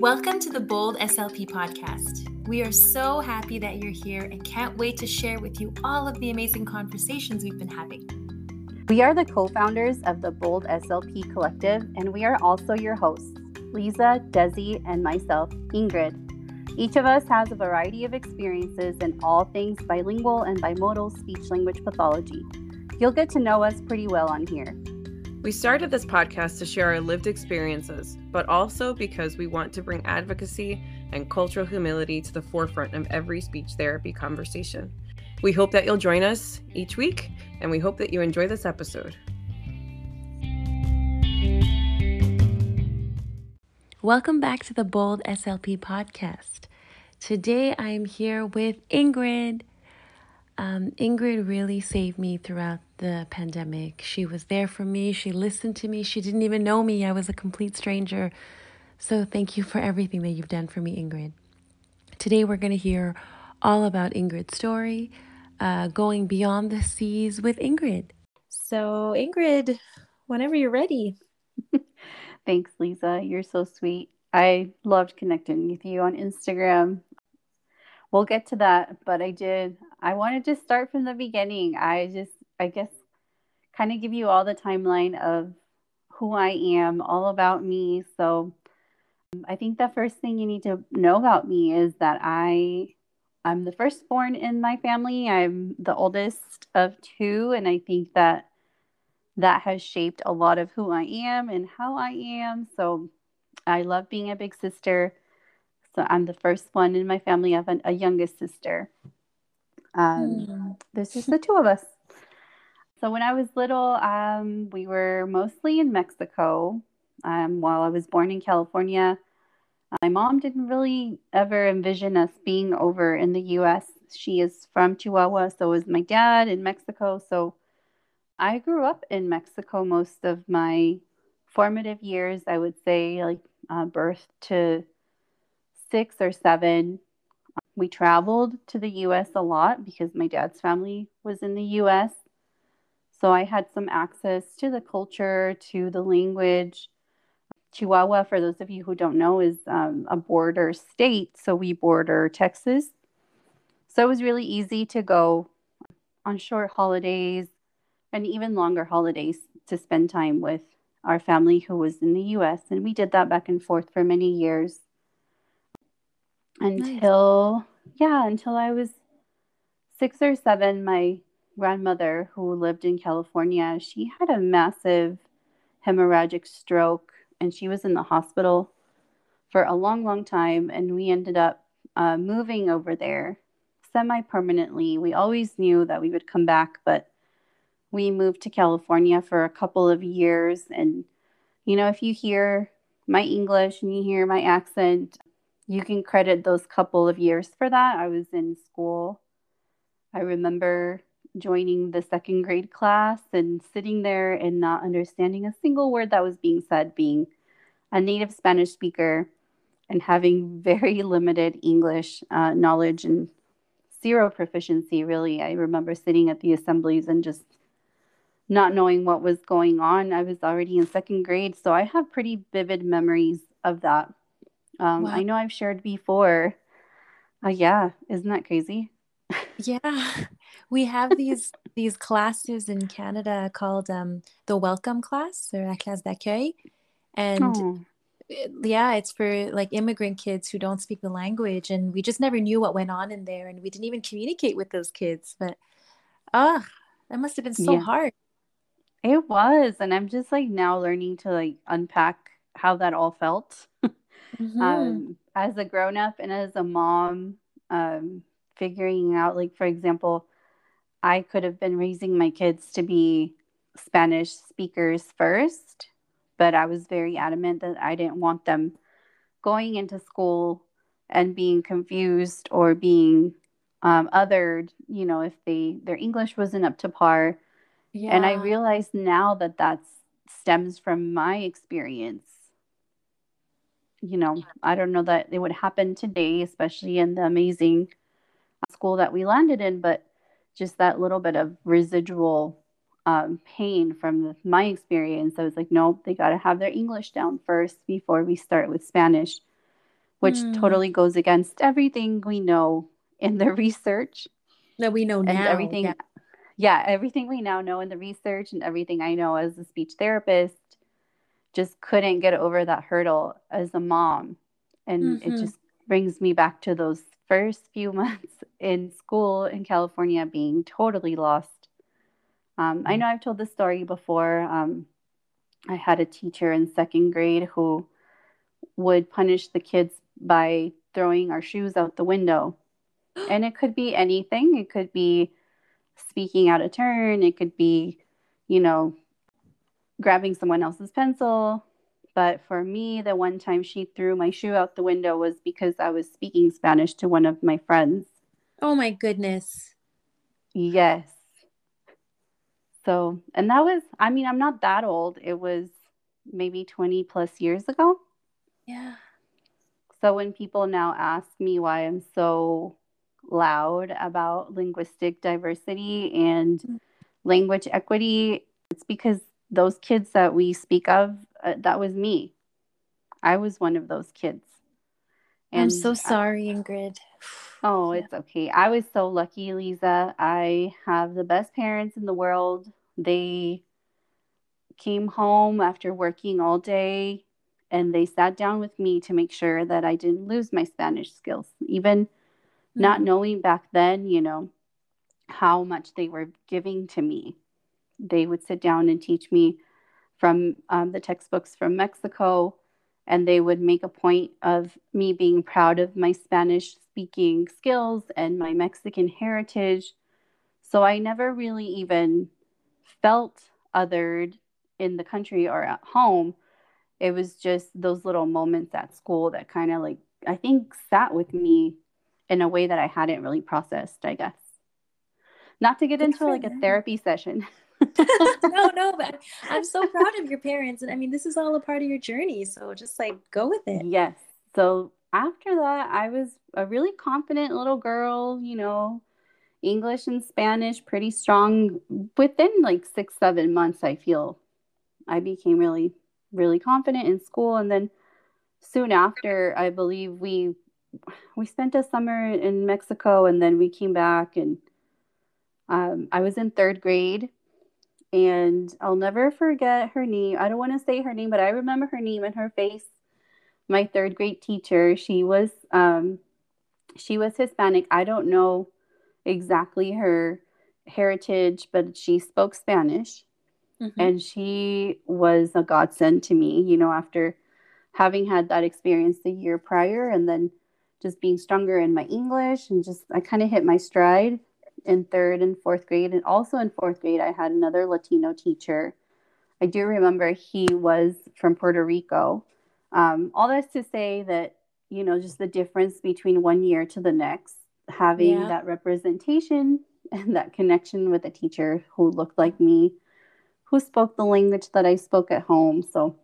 Welcome to the Bold SLP podcast. We are so happy that you're here and can't wait to share with you all of the amazing conversations we've been having. We are the co founders of the Bold SLP Collective, and we are also your hosts, Lisa, Desi, and myself, Ingrid. Each of us has a variety of experiences in all things bilingual and bimodal speech language pathology. You'll get to know us pretty well on here. We started this podcast to share our lived experiences, but also because we want to bring advocacy and cultural humility to the forefront of every speech therapy conversation. We hope that you'll join us each week, and we hope that you enjoy this episode. Welcome back to the Bold SLP podcast. Today I am here with Ingrid. Um, Ingrid really saved me throughout the pandemic. She was there for me. She listened to me. She didn't even know me. I was a complete stranger. So thank you for everything that you've done for me, Ingrid. Today we're going to hear all about Ingrid's story, uh, going beyond the seas with Ingrid. So, Ingrid, whenever you're ready. Thanks, Lisa. You're so sweet. I loved connecting with you on Instagram. We'll get to that, but I did. I wanted to just start from the beginning. I just I guess, kind of give you all the timeline of who I am, all about me. So I think the first thing you need to know about me is that I I'm the firstborn in my family. I'm the oldest of two and I think that that has shaped a lot of who I am and how I am. So I love being a big sister. So I'm the first one in my family. I have a youngest sister. Um, mm. There's just the two of us. So when I was little, um, we were mostly in Mexico. Um, while I was born in California, my mom didn't really ever envision us being over in the U.S. She is from Chihuahua, so is my dad in Mexico. So I grew up in Mexico most of my formative years. I would say like uh, birth to six or seven. We traveled to the U.S. a lot because my dad's family was in the U.S. So I had some access to the culture, to the language. Chihuahua, for those of you who don't know, is um, a border state. So we border Texas. So it was really easy to go on short holidays and even longer holidays to spend time with our family who was in the US. And we did that back and forth for many years until, nice. yeah, until I was six or seven. My grandmother who lived in California, she had a massive hemorrhagic stroke and she was in the hospital for a long, long time. And we ended up uh, moving over there semi permanently. We always knew that we would come back, but we moved to California for a couple of years. And, you know, if you hear my English and you hear my accent, you can credit those couple of years for that. I was in school. I remember joining the second grade class and sitting there and not understanding a single word that was being said, being a native Spanish speaker and having very limited English uh, knowledge and zero proficiency, really. I remember sitting at the assemblies and just not knowing what was going on. I was already in second grade, so I have pretty vivid memories of that. Um, wow. I know I've shared before. Uh, yeah, isn't that crazy? yeah we have these these classes in canada called um, the welcome class or la classe d'accueil and oh. yeah it's for like immigrant kids who don't speak the language and we just never knew what went on in there and we didn't even communicate with those kids but ah oh, that must have been so yeah. hard it was and i'm just like now learning to like unpack how that all felt mm-hmm. um, as a grown-up and as a mom um, figuring out, like, for example, I could have been raising my kids to be Spanish speakers first, but I was very adamant that I didn't want them going into school and being confused or being um, othered, you know, if they their English wasn't up to par. Yeah. And I realize now that that stems from my experience. You know, I don't know that it would happen today, especially in the amazing school that we landed in, but just that little bit of residual um, pain from the, my experience. I was like, nope, they got to have their English down first before we start with Spanish. which Hmm. totally goes against everything we know in the research that we know and now. everything. yeah. Yeah. everything we now know in the research and everything I know as a speech therapist just couldn't get over that hurdle as a mom. And Mhm. it just brings me back to those first few months in school in California being totally lost. Um, I know I've told this story before. Um, I had a teacher in second grade who would punish the kids by throwing our shoes out the window. And it could be anything. It could be speaking out of turn. It could be, you know, grabbing someone else's pencil. But for me, the one time she threw my shoe out the window was because I was speaking Spanish to one of my friends. Oh my goodness. Yes. So, and that was, I mean, I'm not that old. It was maybe 20 plus years ago. Yeah. So when people now ask me why I'm so loud about linguistic diversity and mm. language equity, it's because those kids that we speak of, uh, that was me. I was one of those kids. I'm so sorry, Ingrid. Oh, it's okay. I was so lucky, Lisa. I have the best parents in the world. They came home after working all day and they sat down with me to make sure that I didn't lose my Spanish skills. Even not Mhm. knowing back then, you know, how much they were giving to me. They would sit down and teach me from um, the textbooks from Mexico, and they would make a point of me being proud of my Spanish speaking skills and my Mexican heritage. So I never really even felt othered in the country or at home. It was just those little moments at school that kind of like, I think, sat with me in a way that I hadn't really processed, I guess. Not to get into like a therapy session. no, no, but I'm so proud of your parents. And I mean, this is all a part of your journey. So just like go with it. Yes. So after that, I was a really confident little girl, you know, English and Spanish pretty strong. Within like six, seven months, I feel I became really, really confident in school. And then soon after, I believe we we spent a summer in Mexico and then we came back and um, I was in third grade and I'll never forget her name. I don't want to say her name, but I remember her name and her face. My third grade teacher, she was um, she was Hispanic. I don't know exactly her heritage, but she spoke Spanish Mhm. and she was a godsend to me, you know, after having had that experience the year prior and then just being stronger in my English and just I kind of hit my stride in third and fourth grade. And also in fourth grade, I had another Latino teacher. I do remember he was from Puerto Rico. Um, all that's to say that, you know, just the difference between one year to the next, having Yeah. that representation and that connection with a teacher who looked like me, who spoke the language that I spoke at home. So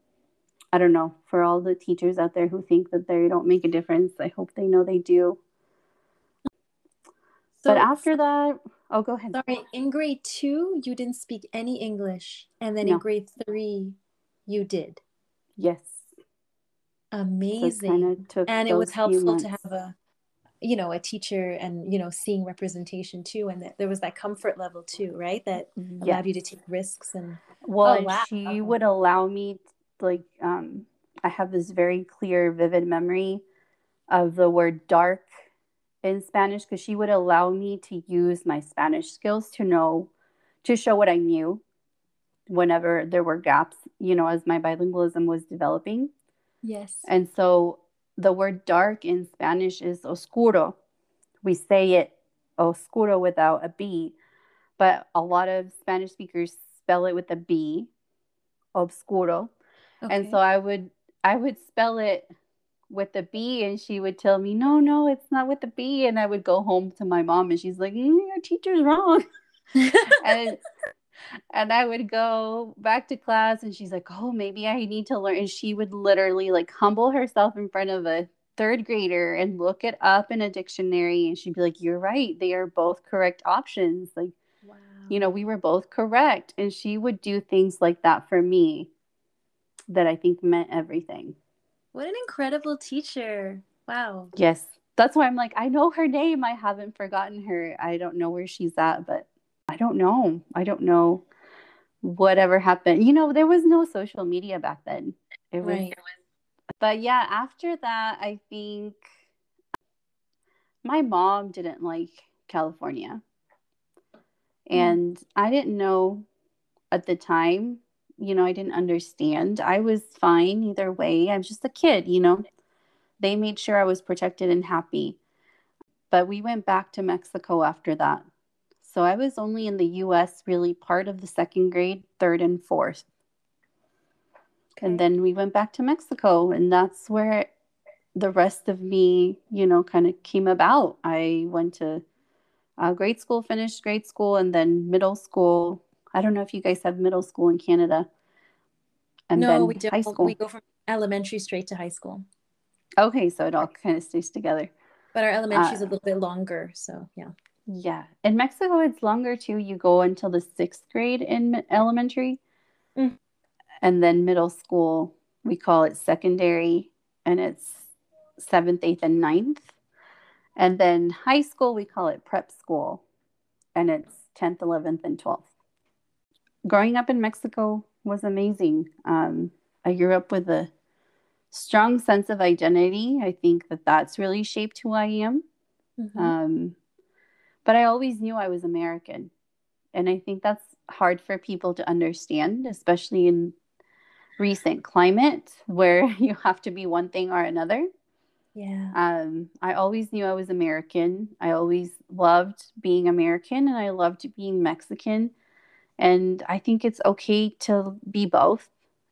I don't know, for all the teachers out there who think that they don't make a difference, I hope they know they do. So, but after that, oh, go ahead. sorry, in grade two, you didn't speak any English. And then in grade three, you did. Yes. So Amazing. took and it was helpful to have a you know a teacher and you know seeing representation too and that there was that comfort level too right that Yes. allowed you to take risks and Well, Oh, wow. she would allow me, like, um, I have this very clear, vivid memory of the word dark in Spanish because she would allow me to use my Spanish skills to know, to show what I knew whenever there were gaps, you know, as my bilingualism was developing. yes And so the word dark in Spanish is oscuro. We say it oscuro without a B, but a lot of Spanish speakers spell it with a B, obscuro. And so I would I would spell it with the B and she would tell me, "No, no, it's not with the B." And I would go home to my mom and she's like, mm, "Your teacher's wrong." and and I would go back to class and she's like, "Oh, maybe I need to learn." And she would literally like humble herself in front of a third grader and look it up in a dictionary and she'd be like, "You're right. They are both correct options." Like, wow you know, we were both correct and she would do things like that for me that I think meant everything. What an incredible teacher Wow. Yes. That's why I'm like, I know her name. I haven't forgotten her. I don't know where she's at, but I don't know. I don't know whatever happened. You know, there was no social media back then. It was, Right. but yeah, after that, I think my mom didn't like California. Mm. And I didn't know at the time, you know, I didn't understand. I was fine either way. I was just a kid, you know. They made sure I was protected and happy. But we went back to Mexico after that. So I was only in the US really part of the second grade, third and fourth. And then we went back to Mexico, and that's where the rest of me, you know, kind of came about. I went to uh, grade school, finished grade school, and then middle school. I don't know if you guys have middle school in Canada. And no, then we don't. high school. We go from elementary straight to high school, Okay, so it all kind of stays together. but our elementary is a Uh, little bit longer. So yeah. Yeah. In Mexico, it's longer too. You go until the sixth grade in elementary. Mm. And then middle school, we call it secondary, and it's seventh, eighth, and ninth. And then high school, we call it prep school, and it's 10th, 11th, and 12th. Growing up in Mexico was amazing. Um, I grew up with a strong sense of identity. I think that that's really shaped who I am. Mhm. Um, but I always knew I was American. And I think that's hard for people to understand, especially in recent climate where you have to be one thing or another. yeah. Um, I always knew I was American. I always loved being American and I loved being Mexican. And I think it's okay to be both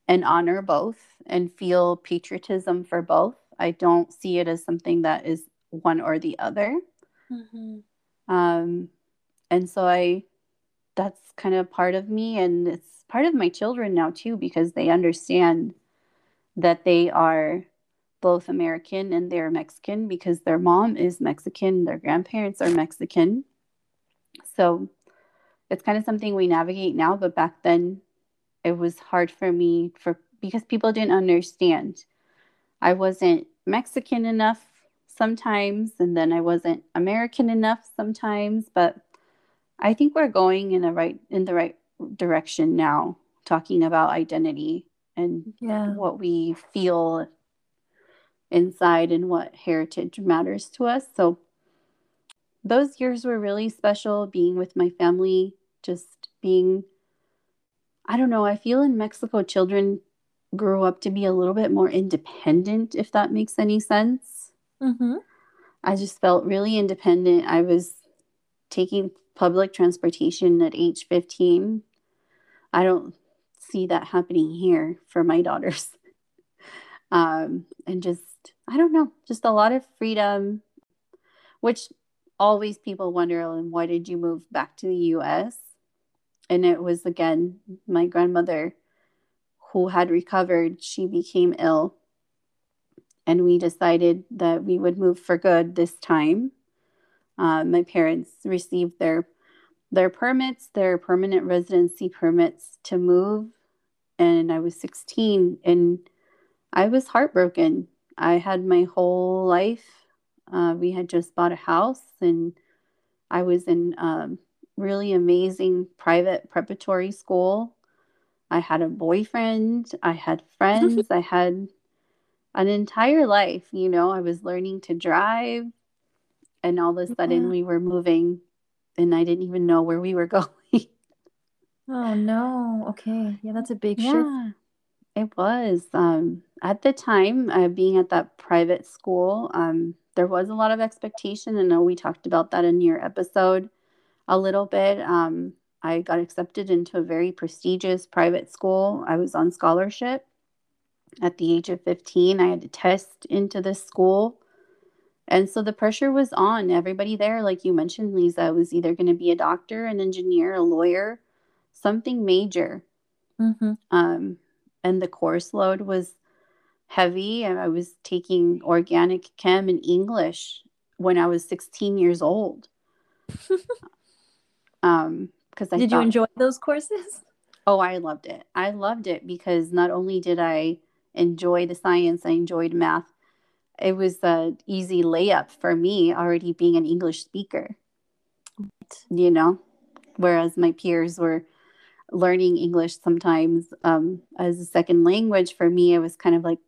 and honor both and feel patriotism for both. I don't see it as something that is one or the other. Mhm. Um, and so I, that's kind of part of me, and it's part of my children now too, because they understand that they are both American and they're Mexican because their mom is Mexican, their grandparents are Mexican. So it's kind of something we navigate now, but back then it was hard for me for because people didn't understand. I wasn't Mexican enough sometimes and then I wasn't American enough sometimes, but I think we're going in a right in the right direction now talking about identity and Yeah. what we feel inside and what heritage matters to us. So those years were really special being with my family, just being I don't know, I feel in Mexico children grow up to be a little bit more independent if that makes any sense. Mhm. I just felt really independent. I was taking public transportation at age 15. I don't see that happening here for my daughters. Um, and just, I don't know, just a lot of freedom, which always people wonder, "And why did you move back to the US? And it was again my grandmother who had recovered, she became ill. And we decided that we would move for good this time. Uh, my parents received their their permits, their permanent residency permits to move, and I was 16, and I was heartbroken. I had my whole life. Uh, we had just bought a house, and I was in um, really amazing private preparatory school. I had a boyfriend, I had friends, I had an entire life. You know, I was learning to drive, and all of a sudden Yeah. we were moving, and I didn't even know where we were going. Oh no. Okay. Yeah, that's a big shift. Yeah, it was. Um, at the time, uh, being at that private school, um, there was a lot of expectation. I know we talked about that in your episode a little bit. Um, I got accepted into a very prestigious private school. I was on scholarship at the age of 15. I had to test into this school. And so the pressure was on everybody there. Like you mentioned, Lisa, was either going to be a doctor, an engineer, a lawyer, something major Mhm. um, and the course load was heavy and i was taking organic chem and english when i was 16 years old um because i Did you enjoy those courses? oh i loved it i loved it because not only did i enjoy the science i enjoyed math it was an easy layup for me already being an English speaker. You know, whereas my peers were learning English sometimes um, as a second language. For me, it was kind of like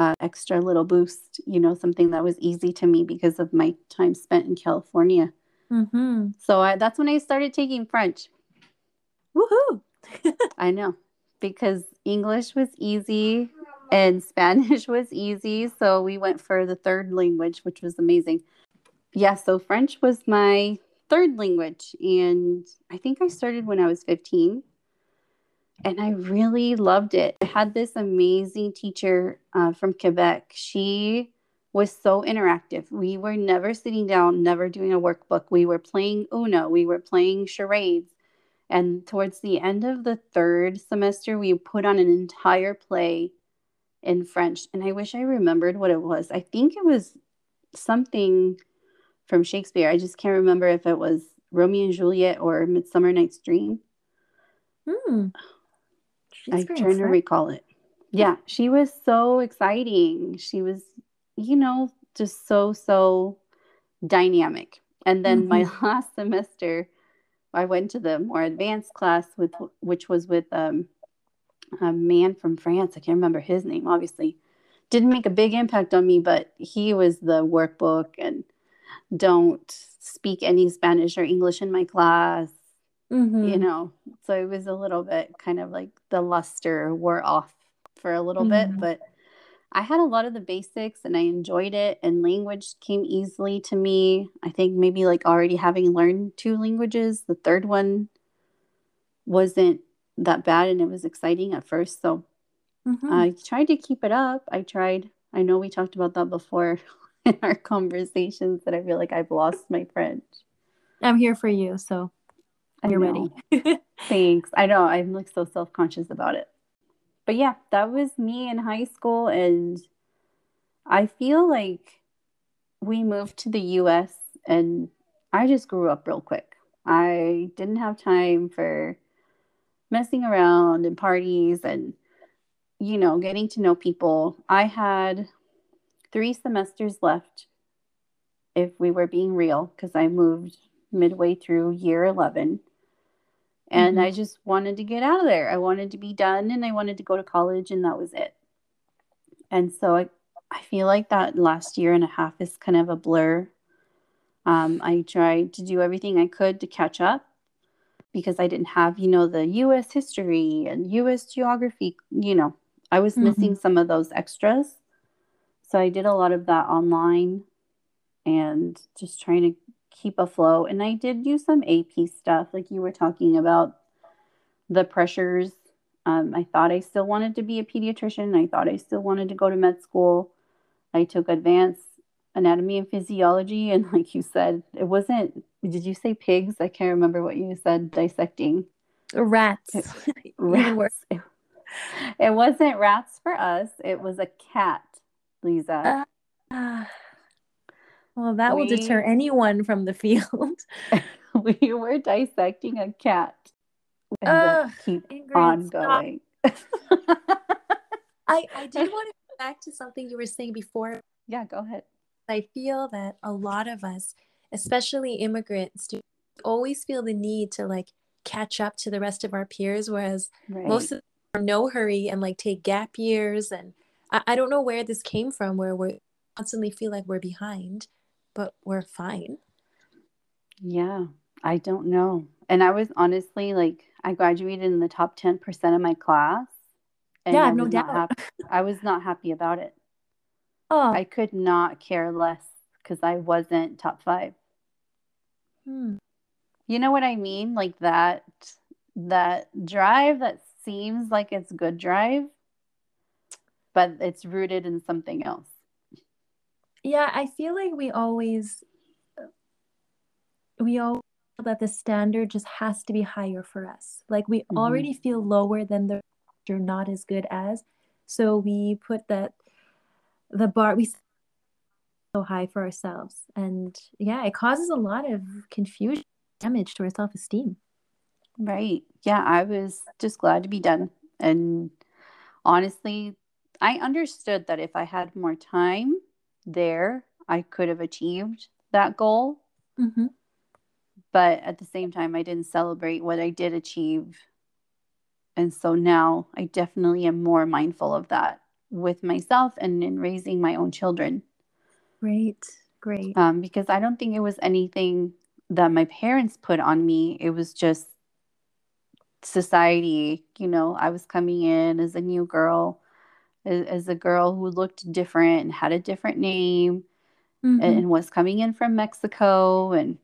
an extra little boost, you know, something that was easy to me because of my time spent in California. Mm-hmm. So I, that's when I started taking French. Woohoo! I know because English was easy and Spanish was easy. So we went for the third language, which was amazing. Yeah, so French was my third language. And I think I started when I was 15. And I really loved it. I had this amazing teacher uh, from Quebec. She was so interactive. We were never sitting down, never doing a workbook. We were playing Uno, we were playing charades. And towards the end of the third semester, we put on an entire play in French. And I wish I remembered what it was. I think it was something from Shakespeare. I just can't remember if it was Romeo and Juliet or Midsummer Night's Dream. Hmm. I'm trying to recall it. Yeah, she was so exciting. She was, you know, just so, so dynamic. And then my last semester, I went to the more advanced class with which was with um, a man from France. I can't remember his name, obviously. Didn't make a big impact on me, but he was the workbook and don't speak any Spanish or English in my class. Mm-hmm. You know, so it was a little bit kind of like the luster wore off for a little Mhm. bit, but I had a lot of the basics and I enjoyed it, and language came easily to me. I think maybe like already having learned two languages, the third one wasn't that bad and it was exciting at first. So Mhm. I tried to keep it up. I tried, I know we talked about that before in our conversations that I feel like I've lost my French. I'm here for you, so I you're ready. Thanks. I know I'm like so self conscious about it. But yeah, that was me in high school. And I feel like we moved to the US and I just grew up real quick. I didn't have time for messing around and parties and, you know, getting to know people. I had three semesters left if we were being real because I moved midway through year 11 and Mhm. I just wanted to get out of there. I wanted to be done and I wanted to go to college and that was it. And so I I feel like that last year and a half is kind of a blur. Um, I tried to do everything I could to catch up because I didn't have, you know, the US history and US geography, you know. I was missing some of those extras. So I did a lot of that online and just trying to keep afloat. And I did do some AP stuff, like you were talking about the pressures. Um, I thought I still wanted to be a pediatrician. I thought I still wanted to go to med school. I took advanced anatomy and physiology. And like you said, it wasn't, did you say pigs? I can't remember what you said, dissecting Rats. Even rats. It, it wasn't rats for us, it was a cat, Lisa. Ah. Well, that will deter anyone from the field. we were dissecting a cat. And Ugh, keep Ingrid, on going. I, I did want to go back to something you were saying before. yeah, go ahead. I feel that a lot of us, especially immigrants, do always feel the need to like catch up to the rest of our peers, whereas Right. most of them are in no hurry and like take gap years. And I, I don't know where this came from, where we constantly feel like we're behind, but we're fine. yeah, I don't know. And I was honestly like, I graduated in the top 10% of my class. And Yeah, I no was not doubt. happy. I was not happy about it. Oh, I could not care less because I wasn't top five. hmm. You know what I mean? Like that that drive that seems like it's good drive, but it's rooted in something else. Yeah, I feel like we always, we all feel that the standard just has to be higher for us. Like we Mhm. already feel lower than the you're not as good as, so we put that the bar we so high for ourselves, and yeah, it causes a lot of confusion, damage to our self esteem. Right. Yeah, I was just glad to be done. And honestly, I understood that if I had more time, there, I could have achieved that goal. Mm-hmm. But at the same time, I didn't celebrate what I did achieve. And so now I definitely am more mindful of that with myself and in raising my own children. Great, great. Um, because I don't think it was anything that my parents put on me. It was just society. You know, I was coming in as a new girl, as, as a girl who looked different and had a different name Mhm. and was coming in from Mexico and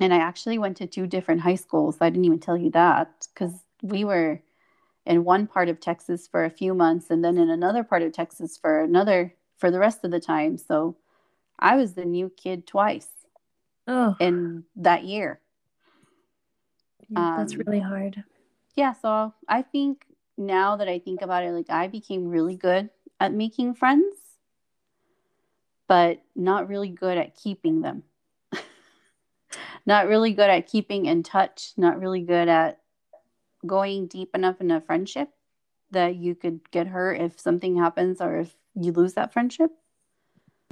and I actually went to two different high schools. I didn't even tell you that because we were in one part of Texas for a few months and then in another part of Texas for another for the rest of the time. So I was the new kid twice oh, in that year. yeah, that's um, really hard. Yeah, so I think now that I think about it, like I became really good at making friends, but not really good at keeping them. not really good at keeping in touch, not really good at going deep enough in a friendship that you could get hurt if something happens or if you lose that friendship.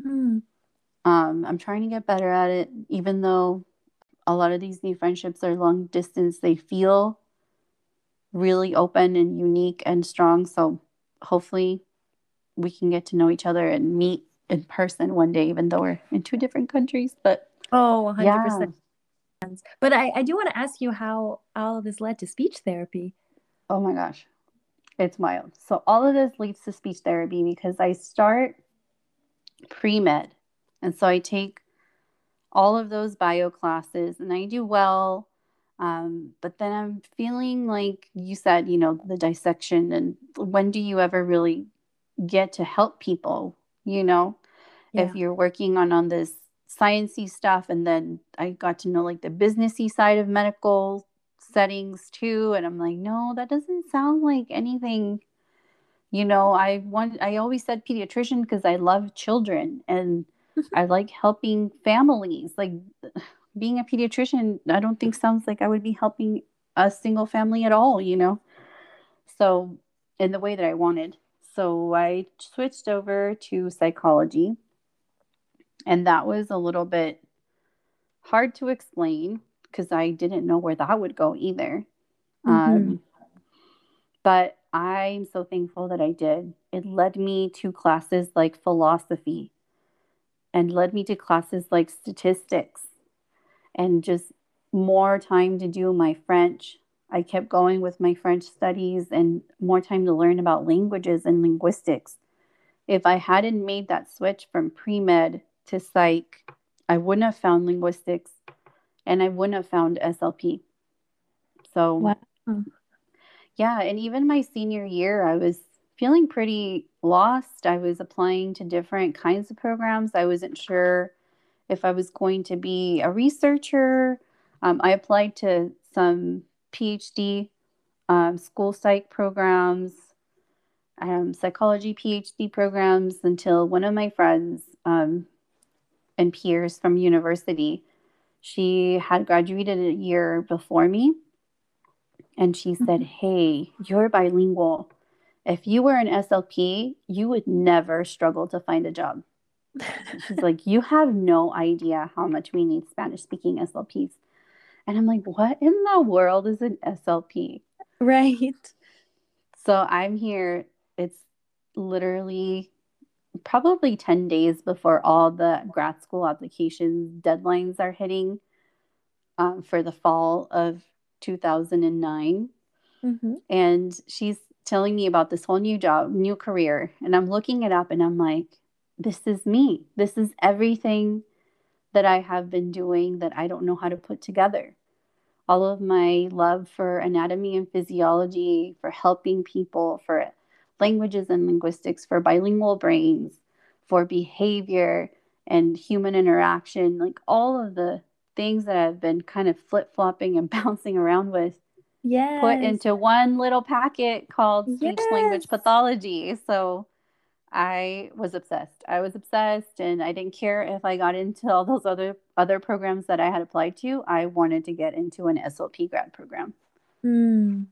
Mm. Um, I'm trying to get better at it, even though a lot of these new friendships are long distance, they feel really open and unique and strong. So hopefully we can get to know each other and meet in person one day, even though we're in two different countries. But Oh, 100%. yeah, But I, I do want to ask you how all of this led to speech therapy. oh my gosh, it's wild. So all of this leads to speech therapy because I start pre med. And so I take all of those bio classes and I do well. Um, but then I'm feeling like you said, you know, the dissection and when do you ever really get to help people, you know, Yeah. if you're working on on this sciencey stuff and then I got to know like the businessy side of medical settings too and I'm like, no, that doesn't sound like anything you know, I want I always said pediatrician because I love children and I like helping families. Like being a pediatrician, I don't think sounds like I would be helping a single family at all, you know. So, in the way that I wanted. So, I switched over to psychology. And that was a little bit hard to explain because I didn't know where that would go either. Mhm. Um, but I'm so thankful that I did. It led me to classes like philosophy and led me to classes like statistics and just more time to do my French. I kept going with my French studies and more time to learn about languages and linguistics. If I hadn't made that switch from pre med to psych, I wouldn't have found linguistics and I wouldn't have found SLP. So, Wow. yeah, and even my senior year, I was feeling pretty lost. I was applying to different kinds of programs. I wasn't sure if I was going to be a researcher. Um, I applied to some PhD um, school psych programs, um, psychology PhD programs until one of my friends um, and peers from university, she had graduated a year before me. And she said, Mhm. Hey, you're bilingual. If you were an SLP, you would never struggle to find a job. She's like, You have no idea how much we need Spanish speaking SLPs. And I'm like, What in the world is an SLP? Right. So I'm here. It's literally probably 10 days before all the grad school applications deadlines are hitting um, for the fall of 2009. hmm And she's telling me about this whole new job, new career. And I'm looking it up and I'm like, this is me. This is everything that I have been doing that I don't know how to put together. All of my love for anatomy and physiology, for helping people, for languages and linguistics, for bilingual brains, for behavior and human interaction, like all of the things that I've been kind of flip flopping and bouncing around with Yes. put into one little packet called speech language pathology. So I was obsessed. I was obsessed and I didn't care if I got into all those other other programs that I had applied to. I wanted to get into an SLP grad program. Mm.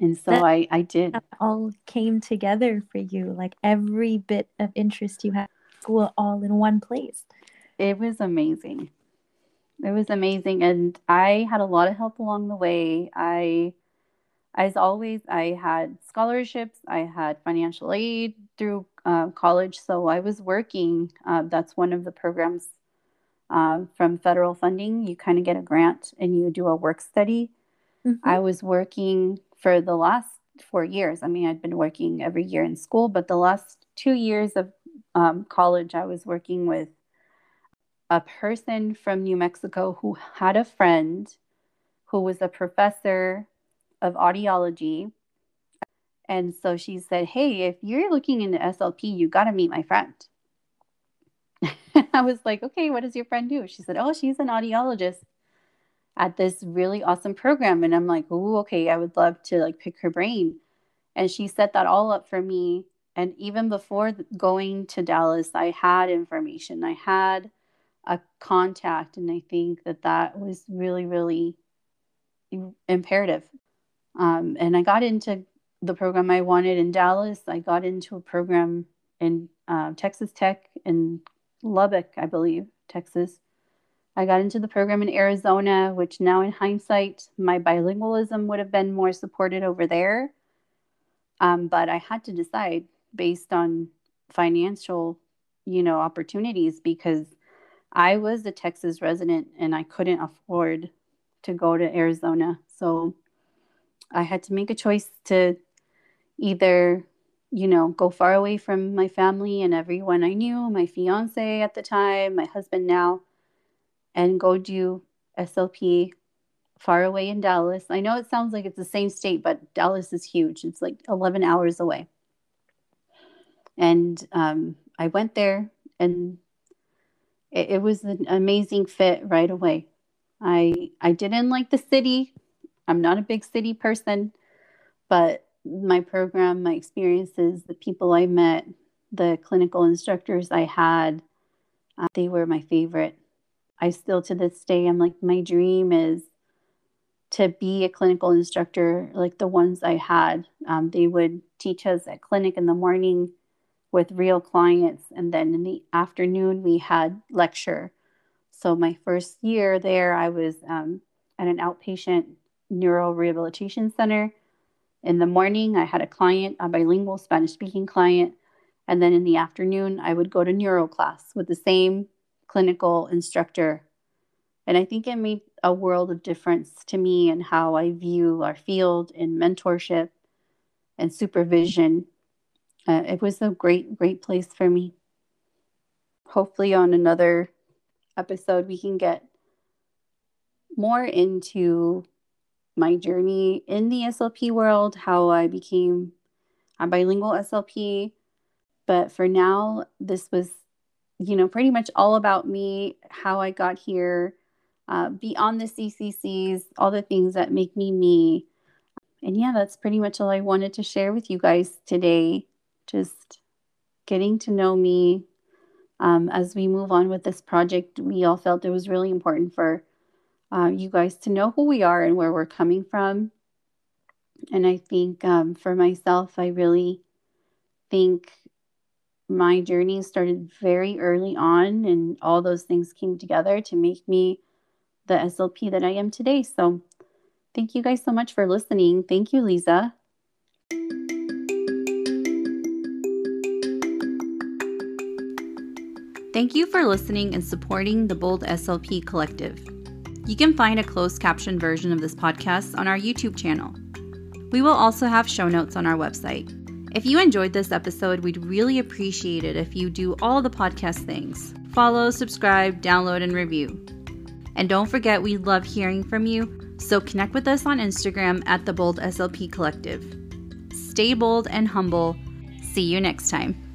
And so That- I I did. All came together for you, like every bit of interest you had school all in one place. It was amazing. It was amazing. And I had a lot of help along the way. I, as always, I had scholarships, I had financial aid through uh, college. So I was working. Uh, that's one of the programs uh, from federal funding. You kind of get a grant and you do a work study. Mm-hmm. I was working for the last four years. I mean, I'd been working every year in school, but the last two years of um, college, I was working with a person from New Mexico who had a friend who was a professor of audiology. And so she said, Hey, if you're looking into SLP, you got to meet my friend. I was like, Okay, what does your friend do? She said, Oh, she's an audiologist at this really awesome program. And I'm like, Oh, okay, I would love to like pick her brain. And she set that all up for me. And even before going to Dallas, I had information. I had a contact and i think that that was really really imperative um, and i got into the program i wanted in dallas. I got into a program in uh, texas tech in lubbock i believe texas. I got into the program in arizona which now in hindsight my bilingualism would have been more supported over there. Um, but i had to decide based on financial you know opportunities because I was a Texas resident and I couldn't afford to go to Arizona. So I had to make a choice to either, you know, go far away from my family and everyone I knew, my fiance at the time, my husband now, and go do SLP far away in Dallas. I know it sounds like it's the same state, but Dallas is huge. It's like 11 hours away. And um, I went there and it, it was an amazing fit right away. I I didn't like the city. I'm not a big city person, but my program, my experiences, the people I met, the clinical instructors I had, uh, they were my favorite. I still to this day, I'm like, my dream is to be a clinical instructor like the ones I had. Um, they would teach us at clinic in the morning with real clients. And then in the afternoon, we had lecture. So my first year there, I was um, at an outpatient neuro rehabilitation center. In the morning, I had a client, a bilingual Spanish speaking client. And then in the afternoon, I would go to neuro class with the same clinical instructor. And I think it made a world of difference to me and how I view our field in mentorship and supervision uh, it was a great, great place for me. Hopefully, on another episode, we can get more into my journey in the SLP world, how I became a bilingual SLP. But for now, this was, you know, pretty much all about me, how I got here, uh, beyond the CCCs, all the things that make me me. And yeah, that's pretty much all I wanted to share with you guys today just getting to know me um, as we move on with this project. We all felt it was really important for uh, you guys to know who we are and where we're coming from. And I think um, for myself, I really think my journey started very early on, and all those things came together to make me the SLP that I am today. So, thank you guys so much for listening. Thank you, Lisa. Thank you for listening and supporting the Bold SLP Collective. You can find a closed caption version of this podcast on our YouTube channel. We will also have show notes on our website. If you enjoyed this episode, we'd really appreciate it if you do all the podcast things follow, subscribe, download, and review. And don't forget, we love hearing from you, so connect with us on Instagram at the Bold SLP Collective. Stay bold and humble. See you next time.